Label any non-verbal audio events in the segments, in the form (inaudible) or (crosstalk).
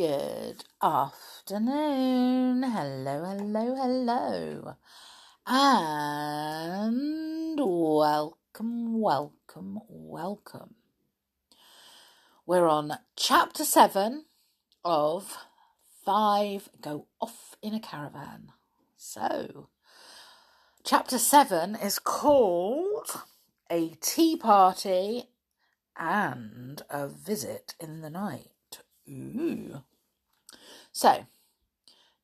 Good afternoon. Hello, hello, hello. And welcome, welcome, welcome. We're on chapter seven of Five Go Off in a Caravan. So, chapter seven is called A Tea Party and a Visit in the Night. Ooh. So,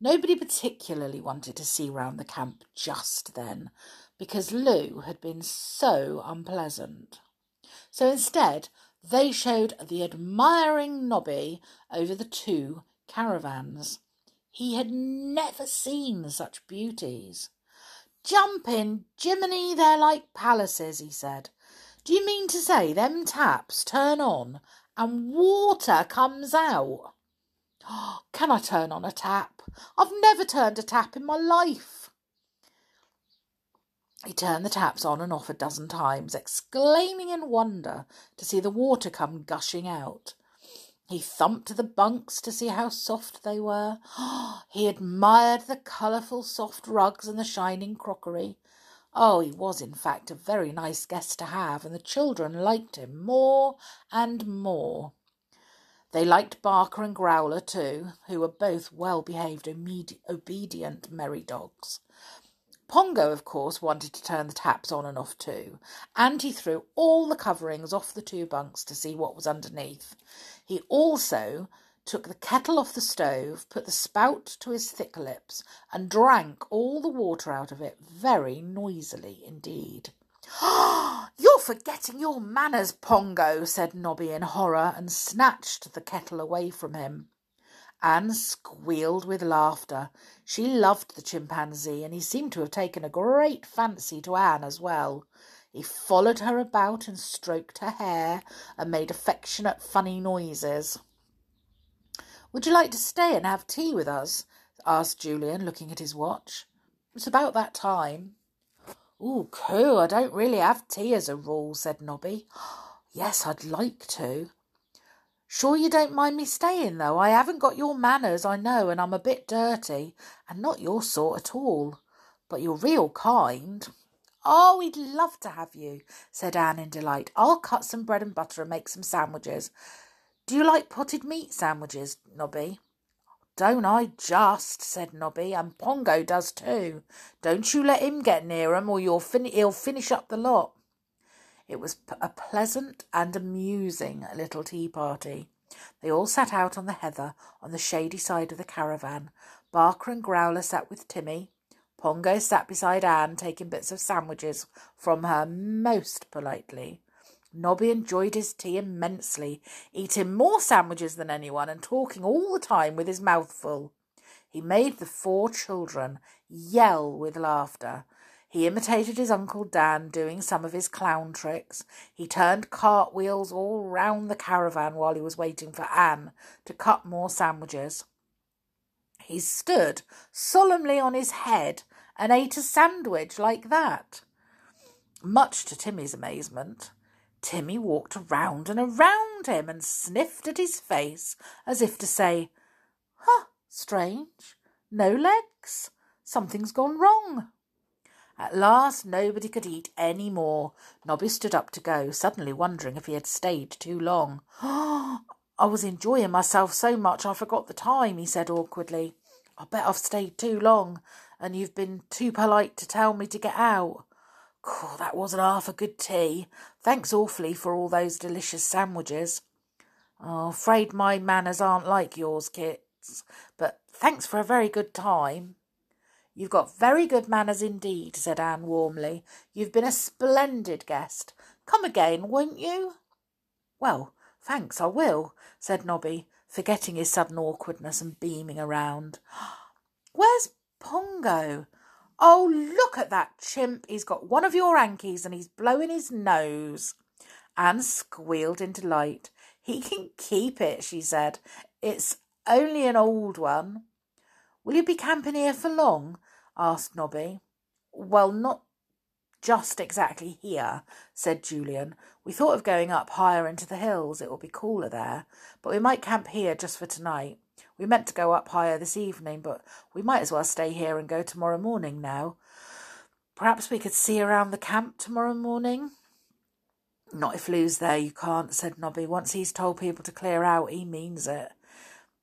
nobody particularly wanted to see round the camp just then because Lou had been so unpleasant. So instead, they showed the admiring Nobby over the two caravans. He had never seen such beauties. Jump in, Jiminy, they're like palaces, he said. Do you mean to say them taps turn on and water comes out. (gasps) Can I turn on a tap? I've never turned a tap in my life. He turned the taps on and off a dozen times, exclaiming in wonder to see the water come gushing out. He thumped the bunks to see how soft they were. (gasps) He admired the colourful soft rugs and the shining crockery. Oh, he was, in fact, a very nice guest to have, and the children liked him more and more. They liked Barker and Growler too, who were both well behaved, obedient, merry dogs. Pongo, of course, wanted to turn the taps on and off too, and he threw all the coverings off the two bunks to see what was underneath. He also took the kettle off the stove, put the spout to his thick lips, and drank all the water out of it very noisily indeed. (gasps) Ah! Forgetting your manners, Pongo, said Nobby in horror, and snatched the kettle away from him. Anne squealed with laughter. She loved the chimpanzee, and he seemed to have taken a great fancy to Anne as well. He followed her about and stroked her hair and made affectionate, funny noises. Would you like to stay and have tea with us? asked Julian, looking at his watch. It's about that time. Oh, cool. I don't really have tea as a rule, said Nobby. (gasps) Yes, I'd like to. Sure you don't mind me staying, though? I haven't got your manners, I know, and I'm a bit dirty, and not your sort at all. But you're real kind. Oh, we'd love to have you, said Anne in delight. I'll cut some bread and butter and make some sandwiches. Do you like potted meat sandwiches, Nobby? Don't I just, said Nobby, and Pongo does too. Don't you let him get near 'em, or you'll fin- he'll finish up the lot. It was a pleasant and amusing little tea party. They all sat out on the heather on the shady side of the caravan. Barker and Growler sat with Timmy. Pongo sat beside Anne, taking bits of sandwiches from her most politely. Nobby enjoyed his tea immensely, eating more sandwiches than anyone and talking all the time with his mouth full. He made the four children yell with laughter. He imitated his Uncle Dan doing some of his clown tricks. He turned cartwheels all round the caravan while he was waiting for Anne to cut more sandwiches. He stood solemnly on his head and ate a sandwich like that. Much to Timmy's amazement. Timmy walked around and around him and sniffed at his face as if to say, Huh, strange. No legs. Something's gone wrong. At last nobody could eat any more. Nobby stood up to go, suddenly wondering if he had stayed too long. (gasps) I was enjoying myself so much I forgot the time, he said awkwardly. I bet I've stayed too long, and you've been too polite to tell me to get out. Oh, that wasn't half a good tea. Thanks awfully for all those delicious sandwiches. Oh, afraid my manners aren't like yours, Kits, but thanks for a very good time. You've got very good manners indeed, said Anne warmly. You've been a splendid guest. Come again, won't you? Well, thanks, I will, said Nobby, forgetting his sudden awkwardness and beaming around. (gasps) Where's Pongo? Oh, look at that chimp. He's got one of your hankies and he's blowing his nose. Anne squealed in delight. He can keep it, she said. It's only an old one. Will you be camping here for long? asked Nobby. Well, not just exactly here, said Julian. We thought of going up higher into the hills. It will be cooler there. But we might camp here just for tonight. We meant to go up higher this evening, but we might as well stay here and go tomorrow morning now. Perhaps we could see around the camp tomorrow morning. Not if Lou's there, you can't, said Nobby. Once he's told people to clear out, he means it.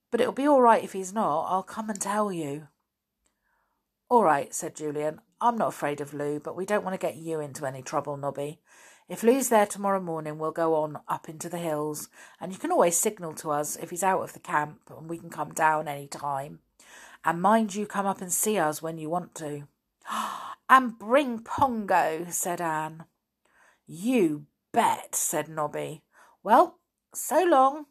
But it'll be all right if he's not. I'll come and tell you. All right, said Julian. I'm not afraid of Lou, but we don't want to get you into any trouble, Nobby. If Lou's there tomorrow morning, we'll go on up into the hills, and you can always signal to us if he's out of the camp, and we can come down any time. And mind you come up and see us when you want to. (gasps) and bring Pongo, said Anne. You bet, said Nobby. Well, so long.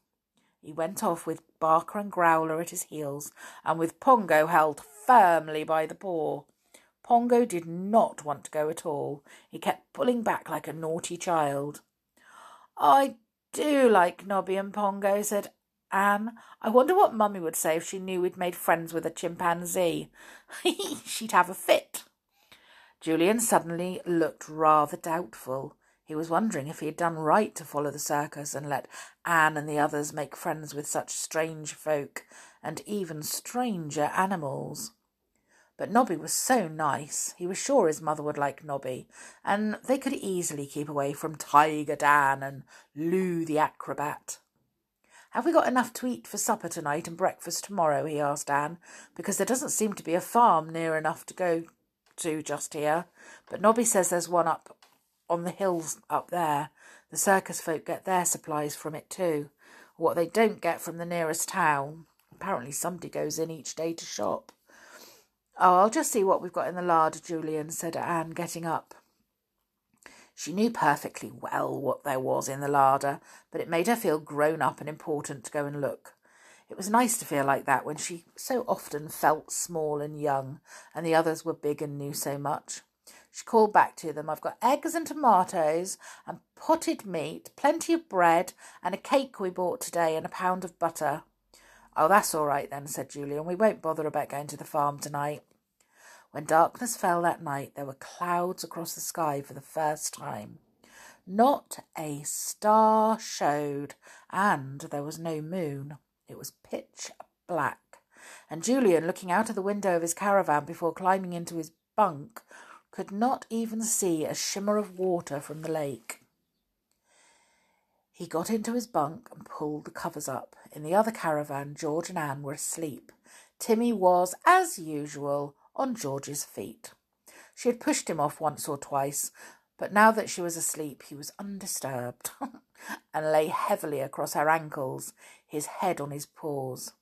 He went off with Barker and Growler at his heels, and with Pongo held firmly by the paw. Pongo did not want to go at all. He kept pulling back like a naughty child. I do like Nobby and Pongo, said Anne. I wonder what Mummy would say if she knew we'd made friends with a chimpanzee. (laughs) She'd have a fit. Julian suddenly looked rather doubtful. He was wondering if he had done right to follow the circus and let Anne and the others make friends with such strange folk and even stranger animals. But Nobby was so nice. He was sure his mother would like Nobby, and they could easily keep away from Tiger Dan and Lou the acrobat. Have we got enough to eat for supper tonight and breakfast tomorrow? he asked Anne, because there doesn't seem to be a farm near enough to go to just here. But Nobby says there's one up on the hills up there. The circus folk get their supplies from it too. What they don't get from the nearest town. Apparently somebody goes in each day to shop. Oh, I'll just see what we've got in the larder, Julian, said Anne, getting up. She knew perfectly well what there was in the larder, but it made her feel grown up and important to go and look. It was nice to feel like that when she so often felt small and young, and the others were big and knew so much. She called back to them, I've got eggs and tomatoes and potted meat, plenty of bread, and a cake we bought today, and a pound of butter. Oh, that's all right then, said Julian. We won't bother about going to the farm tonight. When darkness fell that night, there were clouds across the sky for the first time. Not a star showed, and there was no moon. It was pitch black. And Julian, looking out of the window of his caravan before climbing into his bunk, could not even see a shimmer of water from the lake. He got into his bunk and pulled the covers up. In the other caravan, George and Anne were asleep. Timmy was, as usual, on George's feet. She had pushed him off once or twice, but now that she was asleep, he was undisturbed (laughs) and lay heavily across her ankles, his head on his paws.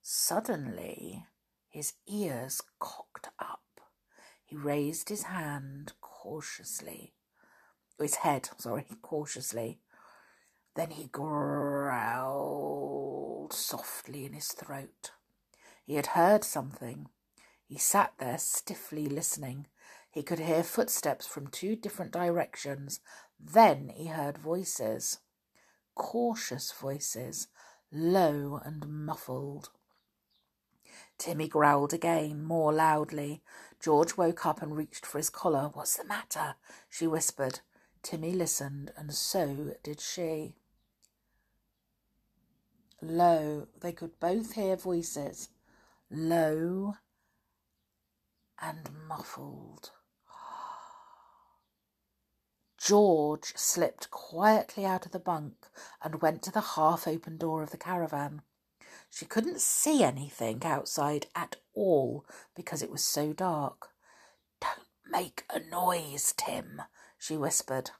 Suddenly, his ears cocked up. He raised his hand cautiously oh, his head, sorry, (laughs) cautiously. Then he growled softly in his throat. He had heard something. He sat there stiffly listening. He could hear footsteps from two different directions. Then he heard voices, cautious voices, low and muffled. Timmy growled again, more loudly. George woke up and reached for his collar. What's the matter? she whispered. Timmy listened, and so did she. Low, they could both hear voices, low and muffled. (sighs) George slipped quietly out of the bunk and went to the half open door of the caravan. She couldn't see anything outside at all because it was so dark. Don't make a noise, Tim, she whispered.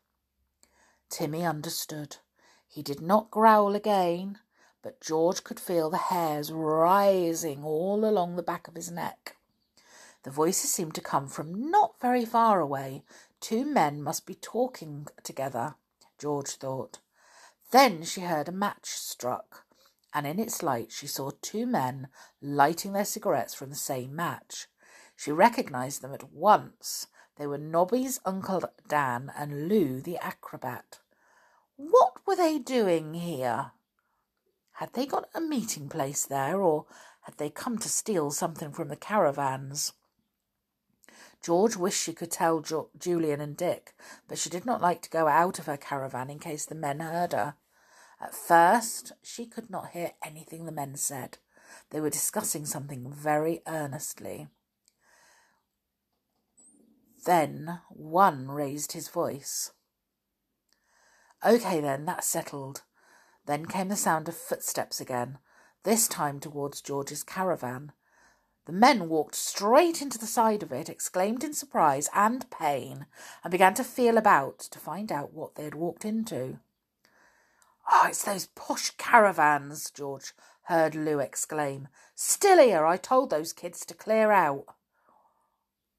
Timmy understood. He did not growl again, but George could feel the hairs rising all along the back of his neck. The voices seemed to come from not very far away. Two men must be talking together, George thought. Then she heard a match struck, and in its light she saw two men lighting their cigarettes from the same match. She recognized them at once they were Nobby's Uncle Dan and Lou the acrobat. What were they doing here? Had they got a meeting place there, or had they come to steal something from the caravans? George wished she could tell jo- Julian and Dick, but she did not like to go out of her caravan in case the men heard her. At first, she could not hear anything the men said. They were discussing something very earnestly. Then one raised his voice. OK, then, that's settled. Then came the sound of footsteps again, this time towards George's caravan. The men walked straight into the side of it, exclaimed in surprise and pain, and began to feel about to find out what they had walked into. Oh, it's those posh caravans, George heard Lou exclaim. Still here, I told those kids to clear out.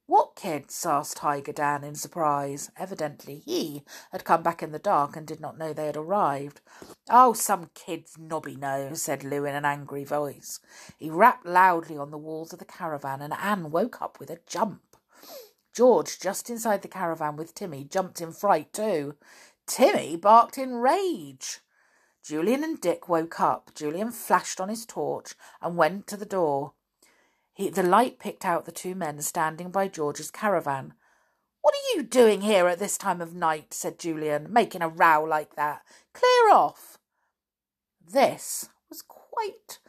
What kids? asked Tiger Dan in surprise. Evidently he had come back in the dark and did not know they had arrived. Oh, some kids Nobby knows, said Lou in an angry voice. He rapped loudly on the walls of the caravan and Anne woke up with a jump. George, just inside the caravan with Timmy, jumped in fright too. Timmy barked in rage. Julian and Dick woke up. Julian flashed on his torch and went to the door. He, the light picked out the two men standing by George's caravan. What are you doing here at this time of night? said Julian, making a row like that. Clear off. This was quite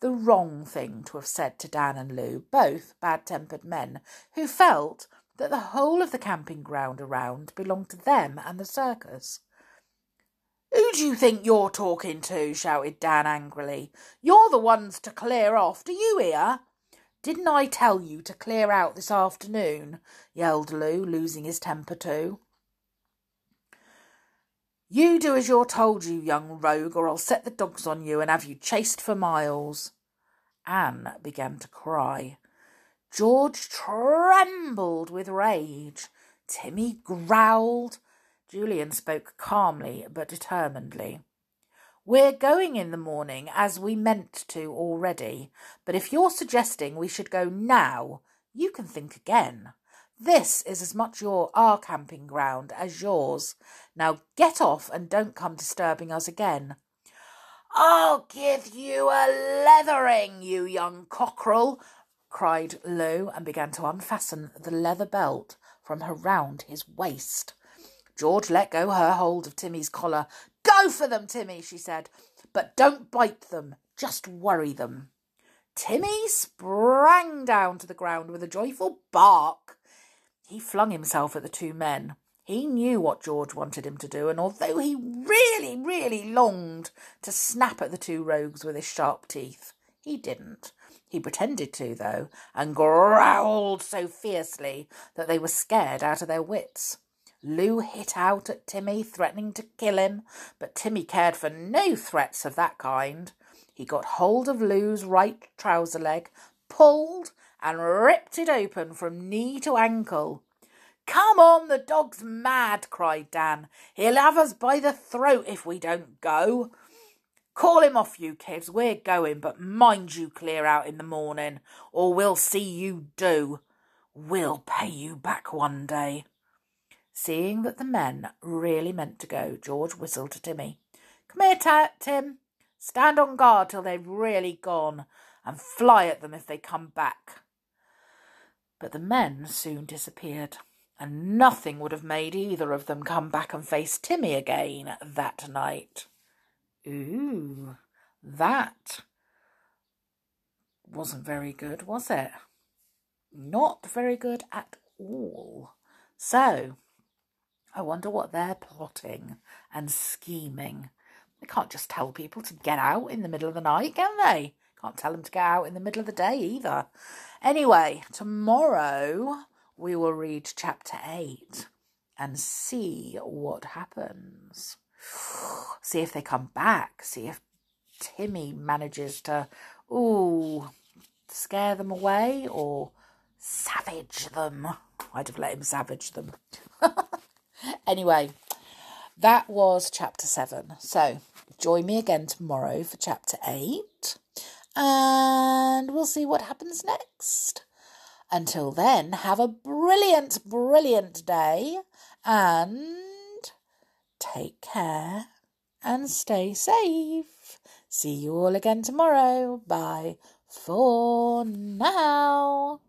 the wrong thing to have said to Dan and Lou, both bad tempered men, who felt that the whole of the camping ground around belonged to them and the circus. Who do you think you're talking to? shouted Dan angrily. You're the ones to clear off. Do you hear? Didn't I tell you to clear out this afternoon? yelled Lou, losing his temper too. You do as you're told, you young rogue, or I'll set the dogs on you and have you chased for miles. Anne began to cry. George trembled with rage. Timmy growled. Julian spoke calmly but determinedly. We're going in the morning as we meant to already, but if you're suggesting we should go now, you can think again. This is as much your our camping ground as yours. Now get off and don't come disturbing us again. I'll give you a leathering, you young cockerel, cried Lou, and began to unfasten the leather belt from around his waist. George let go her hold of Timmy's collar. Go for them, Timmy, she said, but don't bite them, just worry them. Timmy sprang down to the ground with a joyful bark. He flung himself at the two men. He knew what George wanted him to do, and although he really, really longed to snap at the two rogues with his sharp teeth, he didn't. He pretended to, though, and growled so fiercely that they were scared out of their wits. Lou hit out at Timmy, threatening to kill him, but Timmy cared for no threats of that kind. He got hold of Lou's right trouser leg, pulled, and ripped it open from knee to ankle. Come on, the dog's mad, cried Dan. He'll have us by the throat if we don't go. Call him off, you kids. We're going, but mind you clear out in the morning, or we'll see you do. We'll pay you back one day. Seeing that the men really meant to go, George whistled to Timmy. Come here, Tim. Stand on guard till they've really gone, and fly at them if they come back. But the men soon disappeared, and nothing would have made either of them come back and face Timmy again that night. Ooh, that wasn't very good, was it? Not very good at all. So, I wonder what they're plotting and scheming. They can't just tell people to get out in the middle of the night, can they? Can't tell them to get out in the middle of the day either. Anyway, tomorrow we will read chapter 8 and see what happens. (sighs) See if they come back. See if Timmy manages to, ooh, scare them away or savage them. I'd have let him savage them. (laughs) Anyway, that was chapter seven. So join me again tomorrow for chapter eight, and we'll see what happens next. Until then, have a brilliant, brilliant day and take care and stay safe. See you all again tomorrow. Bye for now.